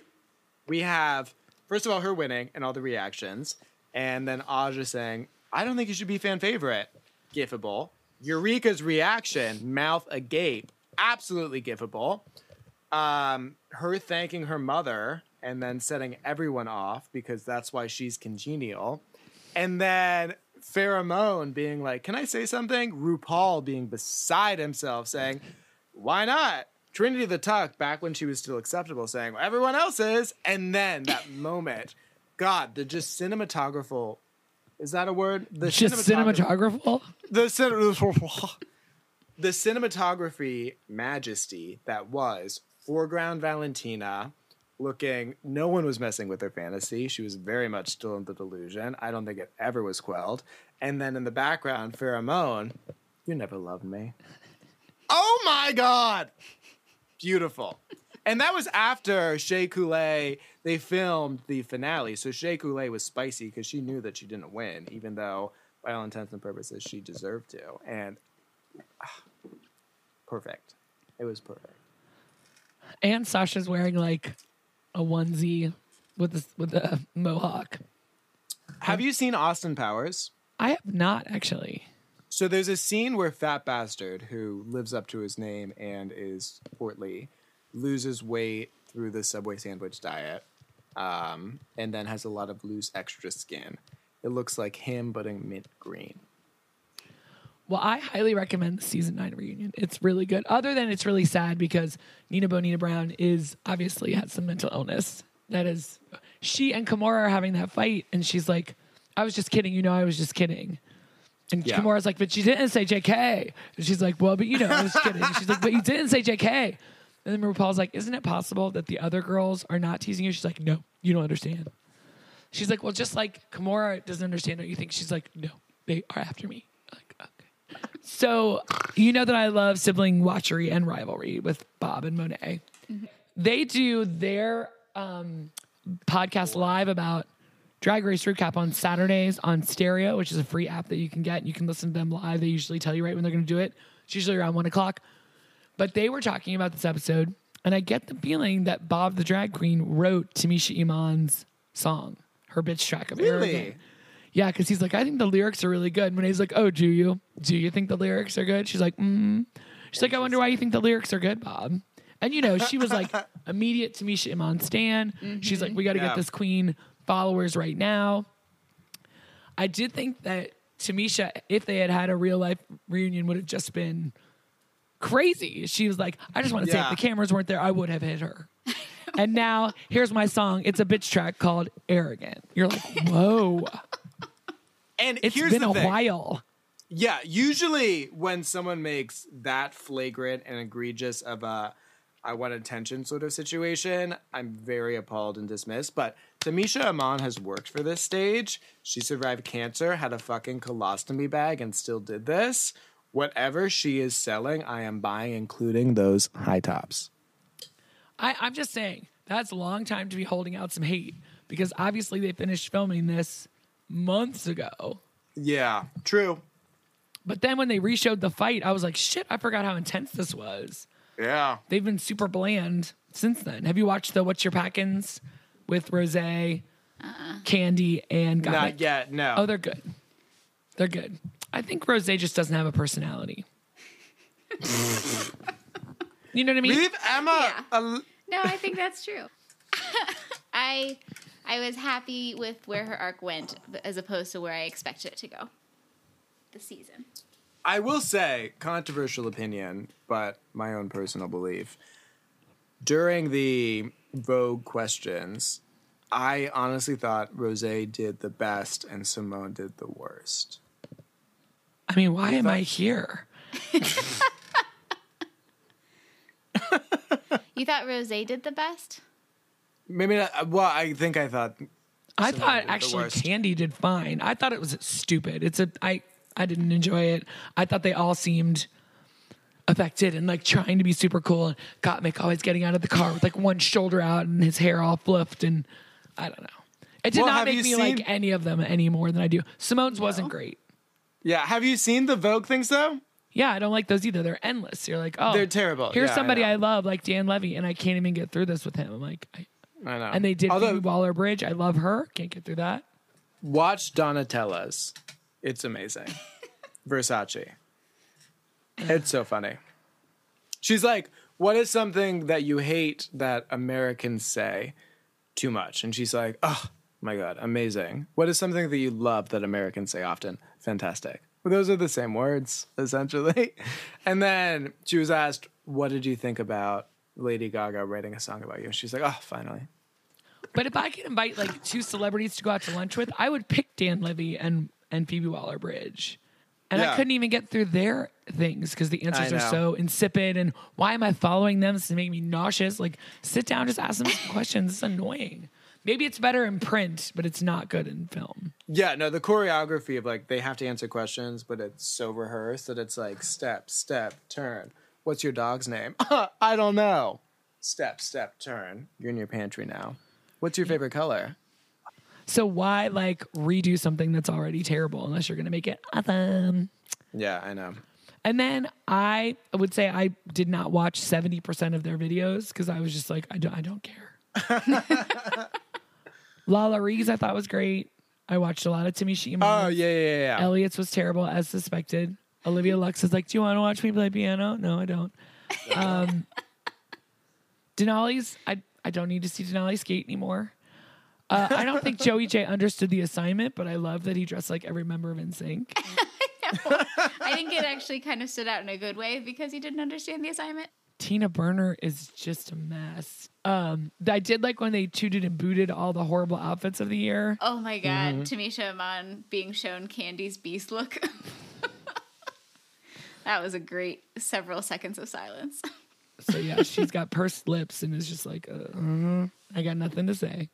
We have, first of all, her winning and all the reactions, and then Aja saying, I don't think you should be fan favorite. Gifable. Eureka's reaction, mouth agape, absolutely gifable. Um, her thanking her mother and then setting everyone off because that's why she's congenial. And then Farrah Moan being like, Can I say something? RuPaul being beside himself, saying, Why not? Trinity the Tuck, back when she was still acceptable, saying, well, Everyone else is. And then that moment, God, the just cinematographical. Is that a word? The Just cinematographical. the cin- the cinematography majesty that was foreground Valentina, looking. No one was messing with her fantasy. She was very much still in the delusion. I don't think it ever was quelled. And then in the background, Farrah Moan, you never loved me. Oh my God! Beautiful. And that was after Shea Coulee, they filmed the finale. So Shea Coulee was spicy because she knew that she didn't win, even though, by all intents and purposes, she deserved to. And ah, perfect. It was perfect. And Sasha's wearing like a onesie with a, with a mohawk. Have you seen Austin Powers? I have not actually. So there's a scene where Fat Bastard, who lives up to his name and is portly, loses weight through the Subway sandwich diet, um, and then has a lot of loose extra skin. It looks like him, but in mint green. Well, I highly recommend the season nine reunion. It's really good. Other than it's really sad because Nina Bo'nina Brown is obviously has some mental illness. That is, she and Kimora are having that fight, and she's like, "I was just kidding, you know, I was just kidding." And Yeah. Kimora's like, "But you didn't say J.K." And she's like, "Well, but you know, I was kidding." And she's like, "But you didn't say J.K." And then RuPaul's like, "Isn't it possible that the other girls are not teasing you?" She's like, "No, you don't understand." She's like, "Well, just like Kimora doesn't understand what you think." She's like, "No, they are after me." So you know that I love sibling watchery and rivalry with Bob and Monet. They do their um, podcast live about Drag Race Recap on Saturdays on Stereo, which is a free app that you can get. You can listen to them live. They usually tell you right when they're going to do it. It's usually around one o'clock. But they were talking about this episode, and I get the feeling that Bob the Drag Queen wrote Tamisha Iman's song, her bitch track of Really? Arrogant. Yeah, because he's like, I think the lyrics are really good. And Monet's like, Oh, do you? Do you think the lyrics are good? She's like, mm. She's like, I wonder why you think the lyrics are good, Bob. And you know, she was like immediate Tamisha Iman stan. She's like, we got to Yeah. get this queen followers right now. I did think that Tamisha, if they had had a real life reunion, would have just been crazy. She was like, I just want to say, if the cameras weren't there, I would have hit her. and now here's my song. It's a bitch track called Arrogant. You're like, whoa. And It's here's been the a thing. while. Yeah, usually when someone makes that flagrant and egregious of a I want attention sort of situation, I'm very appalled and dismissed. But Tamisha Iman has worked for this stage. She survived cancer, had a fucking colostomy bag, and still did this. Whatever she is selling, I am buying, including those high tops. I, I'm just saying that's a long time to be holding out some hate because obviously they finished filming this months ago. Yeah, true. But then when they reshowed the fight, I was like, shit, I forgot how intense this was. Yeah. They've been super bland since then. Have you watched the What's Your Packins with Rose, uh-uh. Kandy, and Got Not yet, no. Oh, they're good. They're good. I think Rose just doesn't have a personality. you know what I mean? Leave Emma. Yeah. al- No, I think that's true. I I was happy with where her arc went as opposed to where I expected it to go. The season. I will say, controversial opinion, but my own personal belief. During the Vogue questions, I honestly thought Rose did the best and Symone did the worst. I mean, why am I here? You thought Rose did the best? Maybe not, uh, well, I think I thought I thought actually. Kandy did fine. I thought it was stupid. It's a I I didn't enjoy it. I thought they all seemed affected and like trying to be super cool. And Gottmik always getting out of the car with like one shoulder out and his hair all fluffed and I don't know. It did Well, not make me seen- like any of them any more than I do. Symone's wasn't great. Yeah, have you seen the Vogue things though? Yeah, I don't like those either. They're endless. You're like, oh, They're terrible. Here's Yeah, somebody know. I, love, like Dan Levy, and I can't even get through this with him. I'm like, I, I know. and they did Although, Phoebe Waller Bridge. I love her. Can't get through that. watch Donatella's. It's amazing. Versace. It's so funny. She's like, "What is something that you hate that Americans say too much?" And she's like, "Oh my god, amazing. What is something that you love that Americans say often? Fantastic." Well, those are the same words essentially. And then she was asked, "What did you think about Lady Gaga writing a song about you?" And she's like, "Oh, finally." But if I could invite like two celebrities to go out to lunch with, I would pick Dan Levy and and Phoebe Waller Bridge. And I couldn't even get through their things because the answers are so insipid. And why am I following them? This is making me nauseous. Like, sit down, just ask them some questions. It's annoying. Maybe it's better in print, but it's not good in film. Yeah, no, the choreography of like they have to answer questions, but it's so rehearsed that it's like step, step, turn. What's your dog's name? I don't know. Step, step, turn. You're in your pantry now. What's your favorite color? So why like redo something that's already terrible unless you're gonna make it awesome? Yeah, I know. And then I would say I did not watch 70% of their videos because I was just like, I don't, I don't care. LaLa Ri I thought was great. I watched a lot of Timmy Shima. Oh yeah, yeah, yeah. yeah. Elliot's was terrible as suspected. Olivia Lux is like, Do you want to watch me play piano? No, I don't. Um, Denali's, I, I don't need to see Denali skate anymore. Uh, I don't think Joey Jay understood the assignment, but I love that he dressed like every member of NSYNC. I think it actually kind of stood out in a good way because he didn't understand the assignment. Tina Burner is just a mess. Um, I did like when they tooted and booted all the horrible outfits of the year. Oh my god, Tamisha Iman being shown Kandy's beast look. that was a great several seconds of silence. So yeah, she's got pursed lips and is just like, uh, I got nothing to say.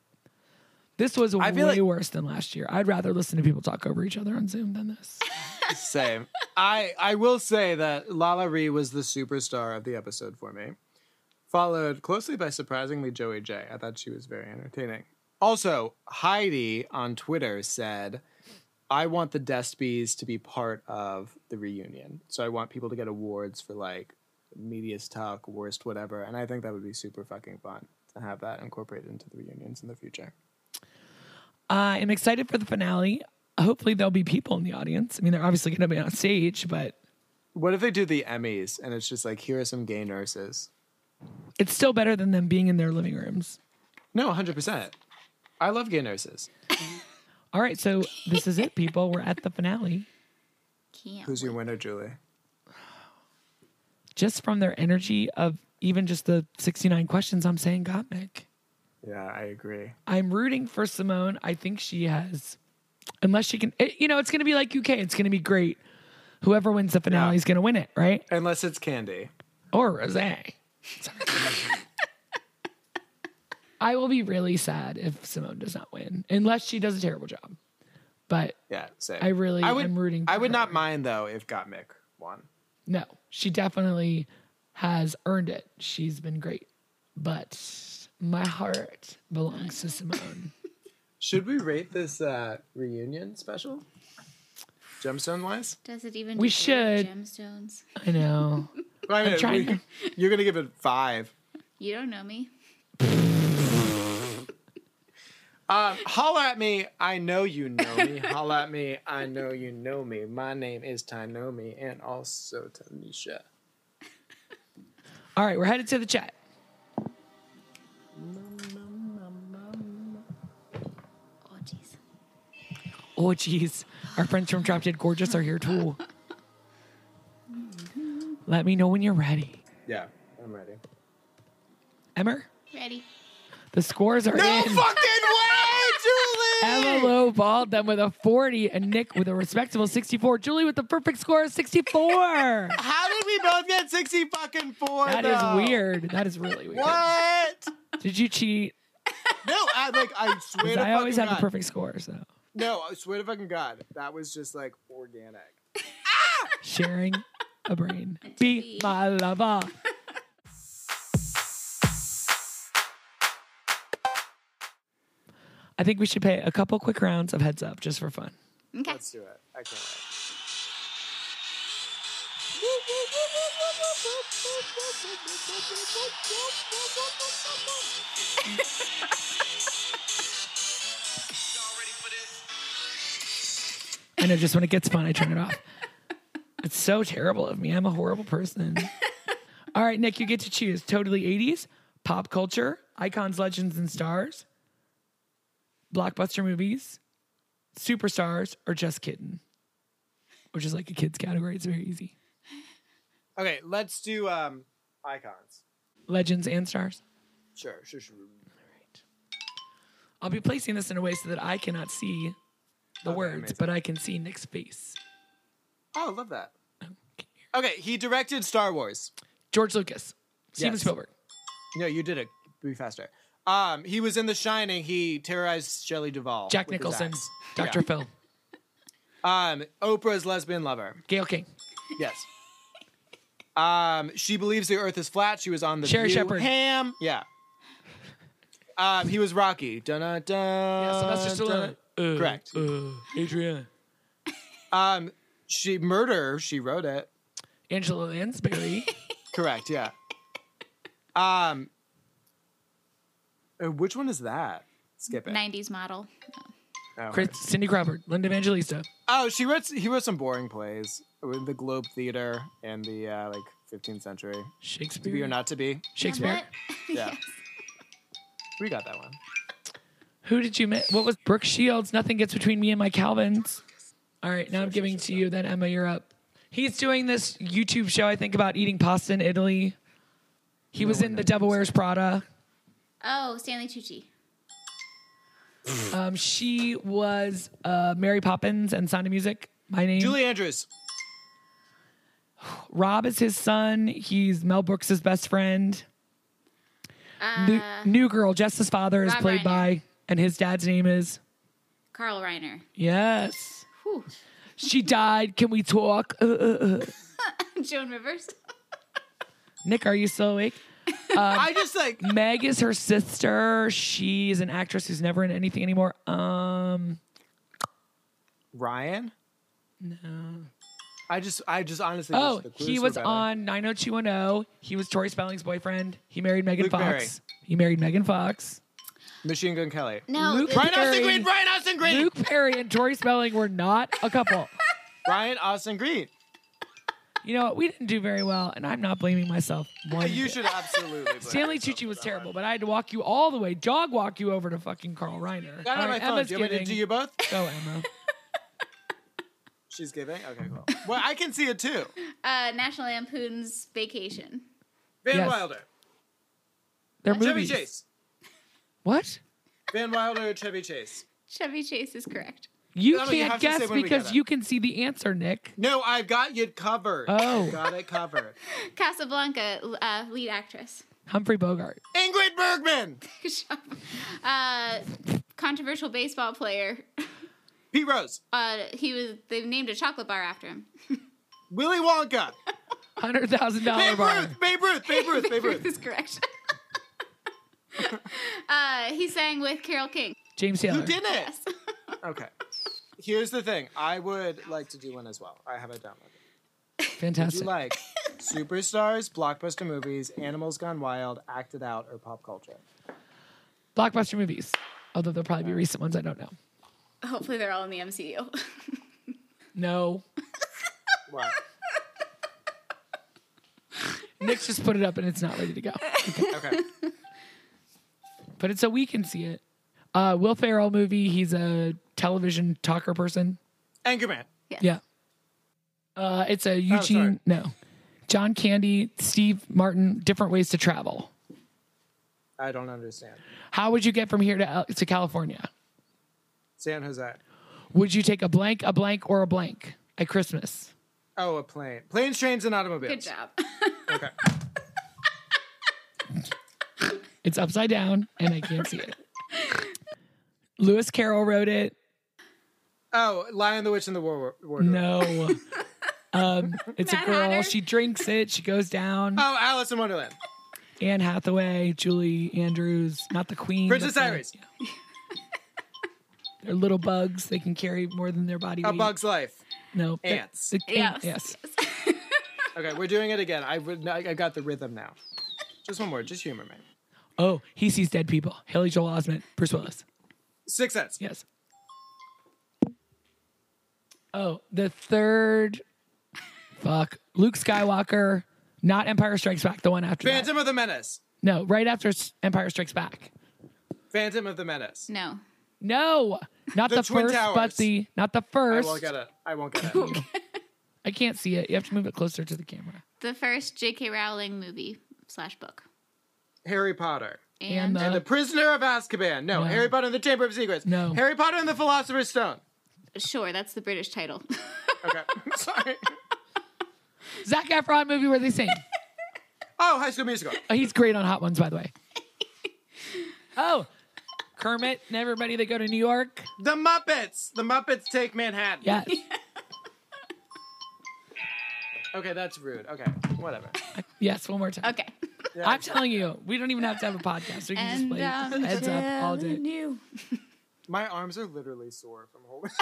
This was I way feel like- worse than last year. I'd rather listen to people talk over each other on Zoom than this. Same. I I will say that LaLa Ri was the superstar of the episode for me, followed closely by surprisingly Joey Jay. I thought she was very entertaining. Also, Heidi on Twitter said, "I want the Despies to be part of the reunion, so I want people to get awards for like media's talk, worst whatever, and I think that would be super fucking fun to have that incorporated into the reunions in the future." I am excited for the finale. Hopefully, there'll be people in the audience. I mean, they're obviously going to be on stage, but What if they do the Emmys and it's just like here are some gay nurses? it's still better than them being in their living rooms. No, hundred percent. I love gay nurses. All right, so this is it, people. We're at the finale. Can't. Who's your winner, Julie? Just from their energy of even just the 69 questions, I'm saying Gottmik. Yeah, I agree. I'm rooting for Symone. I think she has, unless she can, it- you know, it's going to be like UK. It's going to be great. Whoever wins the finale Yeah. is going to win it, right? Unless it's Kandy. Or Rose. I will be really sad if Symone does not win, unless she does a terrible job. But Yeah, same. I really I would, am rooting I would her. not mind though if Gottmik won. no, she definitely has earned it. She's been great. But my heart belongs to Symone. Should we rate this uh, reunion special? Gemstone wise? Does it even? We should. gemstones. I know. I mean, trying we- you're gonna give it five. You don't know me. Um, holla at me. I know you know me. holla at me. I know you know me. My name is Tainomi and also Tanisha. All right, we're headed to the chat. Oh jeez. Oh, geez. Our friends from Drop Dead Gorgeous are here too. Let me know when you're ready. Yeah, I'm ready. Emmer, Ready? The scores are No in. fucking way, Julie! Emma low balled them with a 40 and Nick with a respectable 64. Julie with the perfect score of 64. How did we both get 60 fucking four? That is though? weird. That is really weird. What? Did you cheat? No, I like I swear 'Cause to fucking. I always have fucking the perfect score, so No, I swear to fucking God. That was just like organic. sharing a brain. Be my lover. I think we should pay a couple quick rounds of heads up just for fun. Okay. Let's do it. I can't wait. I know just when it gets fun, I turn it off. It's so terrible of me. I'm a horrible person. All right, Nick, you get to choose totally 80s, pop culture, icons, legends, and stars, blockbuster movies, superstars, or just kidding, which is like a kid's category. It's very easy. Okay, let's do um icons. Legends and stars. Sure, sure, sure. All right. I'll be placing this in a way so that I cannot see the Okay, words, amazing. but I can see Nick's face. Oh, I love that. Oh, can you hear? Okay, he directed Star Wars. George Lucas. Steven Yes. Spielberg. No, you did it. Be faster. Um, he was in The Shining. He terrorized Shelley Duvall. Jack with his Nicholson. axe. Dr. Phil. Um, Oprah's lesbian lover. Gayle King. Yes. Um, she believes the Earth is flat. She was on the Sherry View. Shepherd. Ham. Yeah. Um, he was Rocky. Dun dun dun. Yeah, Sylvester Stallone. Uh, Correct. Uh, Adrian. Um, she murder. She wrote it. Angela Lansbury. Correct. Yeah. Um. Uh, Which one is that? Skip it. 90s model. Oh, Chris, Cindy Crawford. Linda Evangelista. Oh, she wrote. He wrote some boring plays with the Globe Theater and the uh, like 15th century. To be or not to be. Shakespeare. What? Yeah. Yes. We got that one. Who did you miss? What was Brooke Shields? Nothing gets between me and my Calvins. All right, now I'm giving to you. Then Emma, you're up. He's doing this YouTube show. I think about eating pasta in Italy. He was in The Devil Wears Prada. Oh, Stanley Tucci. Um, she was uh, Mary Poppins and Sound of Music. My name. Julie Andrews. Rob is his son. He's Mel Brooks' best friend. Uh, New, new girl, Jess's father is Rob played Reiner. by, and his dad's name is Carl Reiner. yes. Whew. She died. Can we talk? Uh, uh, uh. Joan Rivers. Nick, are you still awake? I just like. Meg is her sister. She's an actress who's never in anything anymore. Um, Ryan. No. I just. I just honestly. oh, wish the clues he was better. on 90210. He was Tori Spelling's boyfriend. He married Megan Luke Fox. Perry. He married Megan Fox. Machine Gun Kelly. No, Luke it- Brian Austin Green. Brian Austin Green. Luke Perry and Tori Spelling were not a couple. Brian Austin Green. You know what? We didn't do very well, and I'm not blaming myself. One You bit. should absolutely. blame Stanley Tucci was terrible, but I had to walk you all the way, dog walk you over to fucking Carl Reiner. Got it on All my right, phone. Emma's Do you want me to giving- do you both? Go, Emma. She's giving. Okay, cool. Well, I can see it too. uh, National Lampoon's Vacation. Van Yes. Wilder. They're Chevy movies. Chase. What? Van Wilder. Chevy Chase. Chevy Chase is correct. You Emma, you can't have to guess because you can see the answer, Nick. No, I've got you covered. Oh. got it covered. Casablanca, uh, lead actress. Humphrey Bogart. Ingrid Bergman. Good job. Uh, controversial baseball player. Pete Rose. Uh, he was. They named a chocolate bar after him. Willy Wonka. Hundred thousand dollar Babe bar. Ruth. Babe Ruth. Babe Ruth. Babe Ruth. is correct. uh, he sang with Carole King. James Taylor. Who didn't? Yes. Okay. Here's the thing. I would like to do one as well. I have it downloaded. Do you Fantastic. like superstars, blockbuster movies, animals gone wild, acted out, or pop culture? Blockbuster movies. Although there'll probably be recent ones I don't know. Hopefully, they're all in the MCU. No. What? Nick's just put it up and it's not ready to go. Okay. But it's so we can see it. Uh, Will Ferrell movie. He's a television talker person. Anchorman. Yes. Yeah. Uh, it's a sorry. Eugene. no. John Candy, Steve Martin. Different ways to travel. I don't understand. How would you get from here to to California? San Jose. Would you take a blank, a blank, or a blank at Christmas? Oh, a plane. Planes, trains, and automobiles. Good job. Okay. It's upside down, and I can't see it. Lewis Carroll wrote it. Oh, Lion, the Witch, and the War- Wardrobe. No. Um, it's Mad a girl. Hatter? She drinks it. She goes down. Oh, Alice in Wonderland. Anne Hathaway, Julie Andrews, not the queen. Princess Iris. yeah. They're little bugs. They can carry more than their body A weight. Bug's Life. No. Ants. the- Yes. Yes. Okay, we're doing it again. I would. I I got the rhythm now. Just one more. Just humor me. Oh, he sees dead people. Haley Joel Osment, Bruce Willis. Six Sense. Yes. Oh, the third. Fuck. Luke Skywalker, not Empire Strikes Back. The one after that. Phantom of the Menace. No, right after Empire Strikes Back. Phantom of the Menace. No. No, not The the, Twin first, but the not the I first. won't get it. I won't get it. I can't see it. You have to move it closer to the camera. The first J.K. Rowling movie slash book. Harry Potter. And And, the- And the Prisoner of Azkaban. No, No. Harry Potter and the Chamber of Secrets. No. Harry Potter and the Philosopher's Stone. sure, that's the British title. Okay. Sorry. Zac Efron movie where they sing. Oh, High School Musical. Oh, he's great on Hot Ones, by the way. Oh, Kermit and everybody that go to New York. The Muppets. The Muppets Take Manhattan. Yes. Okay, that's rude. Okay, whatever. Yes, one more time. Okay. I'm telling you, we don't even have to have a podcast. We can just play um, heads up all day. you. My arms are literally sore from holding.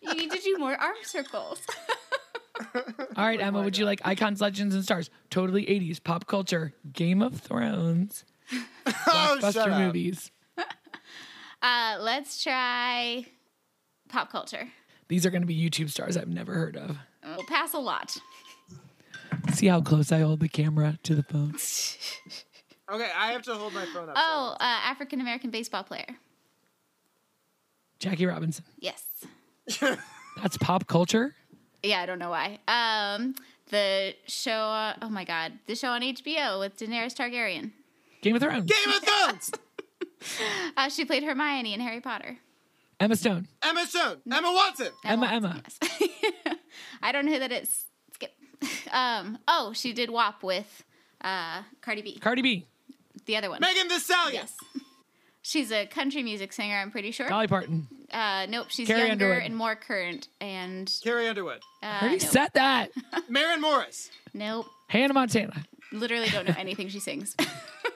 You need to do more arm circles. All right, Emma, would you like icons, legends, and stars? Totally 80s pop culture, Game of Thrones, oh, shut Buster up. movies. Uh, let's try pop culture. These are going to be YouTube stars I've never heard of. We'll pass a lot. See how close I hold the camera to the phone. Okay, I have to hold my phone up. Oh, uh, African American baseball player. Jackie Robinson. Yes. That's pop culture. Yeah, I don't know why. Um, the show. Uh, oh my God, the show on HBO with Daenerys Targaryen. Game of Thrones. Game of Thrones. Uh, she played Hermione in Harry Potter. Emma Stone. Emma Stone. Emma Watson. Emma, Watson, Emma. Yes. I don't know who that is. Skip. Um, oh, she did WAP with uh, Cardi B. Cardi B. The other one. Megan Thee Stallion. Yes. She's a country music singer, I'm pretty sure. Dolly Parton. Uh, nope, she's Carrie younger Underwood. and more current. And Carrie Underwood. uh, I already nope. said that. Maren Morris. nope. Hannah Montana. Literally don't know anything she sings.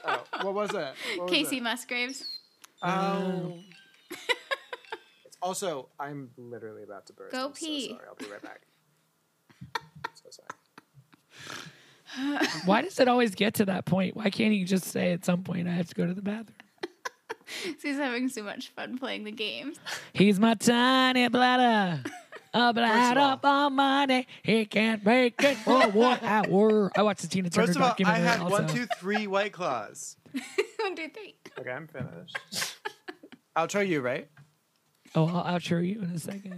Oh, what was that? What was Kacey it? Musgraves. Oh. also, I'm literally about to burst. Go I'm pee. So sorry. I'll be right back. So sorry. Why does it always get to that point? Why can't you just say at some point I have to go to the bathroom? He's having so much fun playing the games. He's my tiny bladder. A bladder all- up on Monday. He can't make it for one hour. I watched the Tina Turner First of all, I documentary had also. one, two, three white claws. One, two, three. Okay, I'm finished. I'll try you, right? Oh, I'll show you in a second.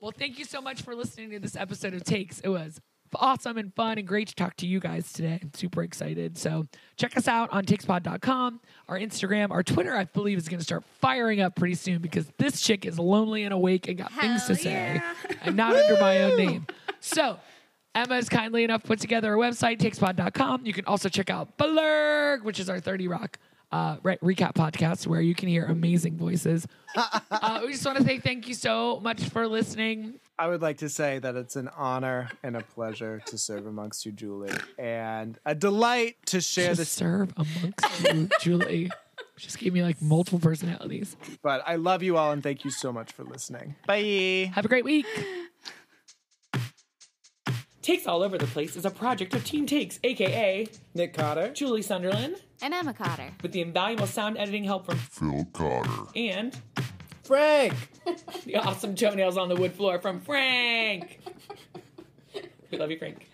Well, thank you so much for listening to this episode of Takes. It was awesome and fun and great to talk to you guys today. I'm super excited. So check us out on takespod.com, our Instagram, our Twitter, I believe, is going to start firing up pretty soon because this chick is lonely and awake and got things to Hell say and not under my own name. So Emma has kindly enough put together a website, takespod.com. You can also check out Blurg, which is our 30 Rock uh, re- recap podcast where you can hear amazing voices. uh, we just want to say thank you so much for listening. I would like to say that it's an honor and a pleasure to serve amongst you, Julie, and a delight to share To this. serve amongst you, Julie. Just gave me like multiple personalities. But I love you all, and thank you so much for listening. Bye. Have a great week. Takes All Over the Place is a project of Team Takes, aka Nick Cotter. Julie Sunderland, And Emma Cotter. with the invaluable sound editing help from Phil Cotter. and Frank. the awesome toenails on the wood floor from Frank. we love you, Frank.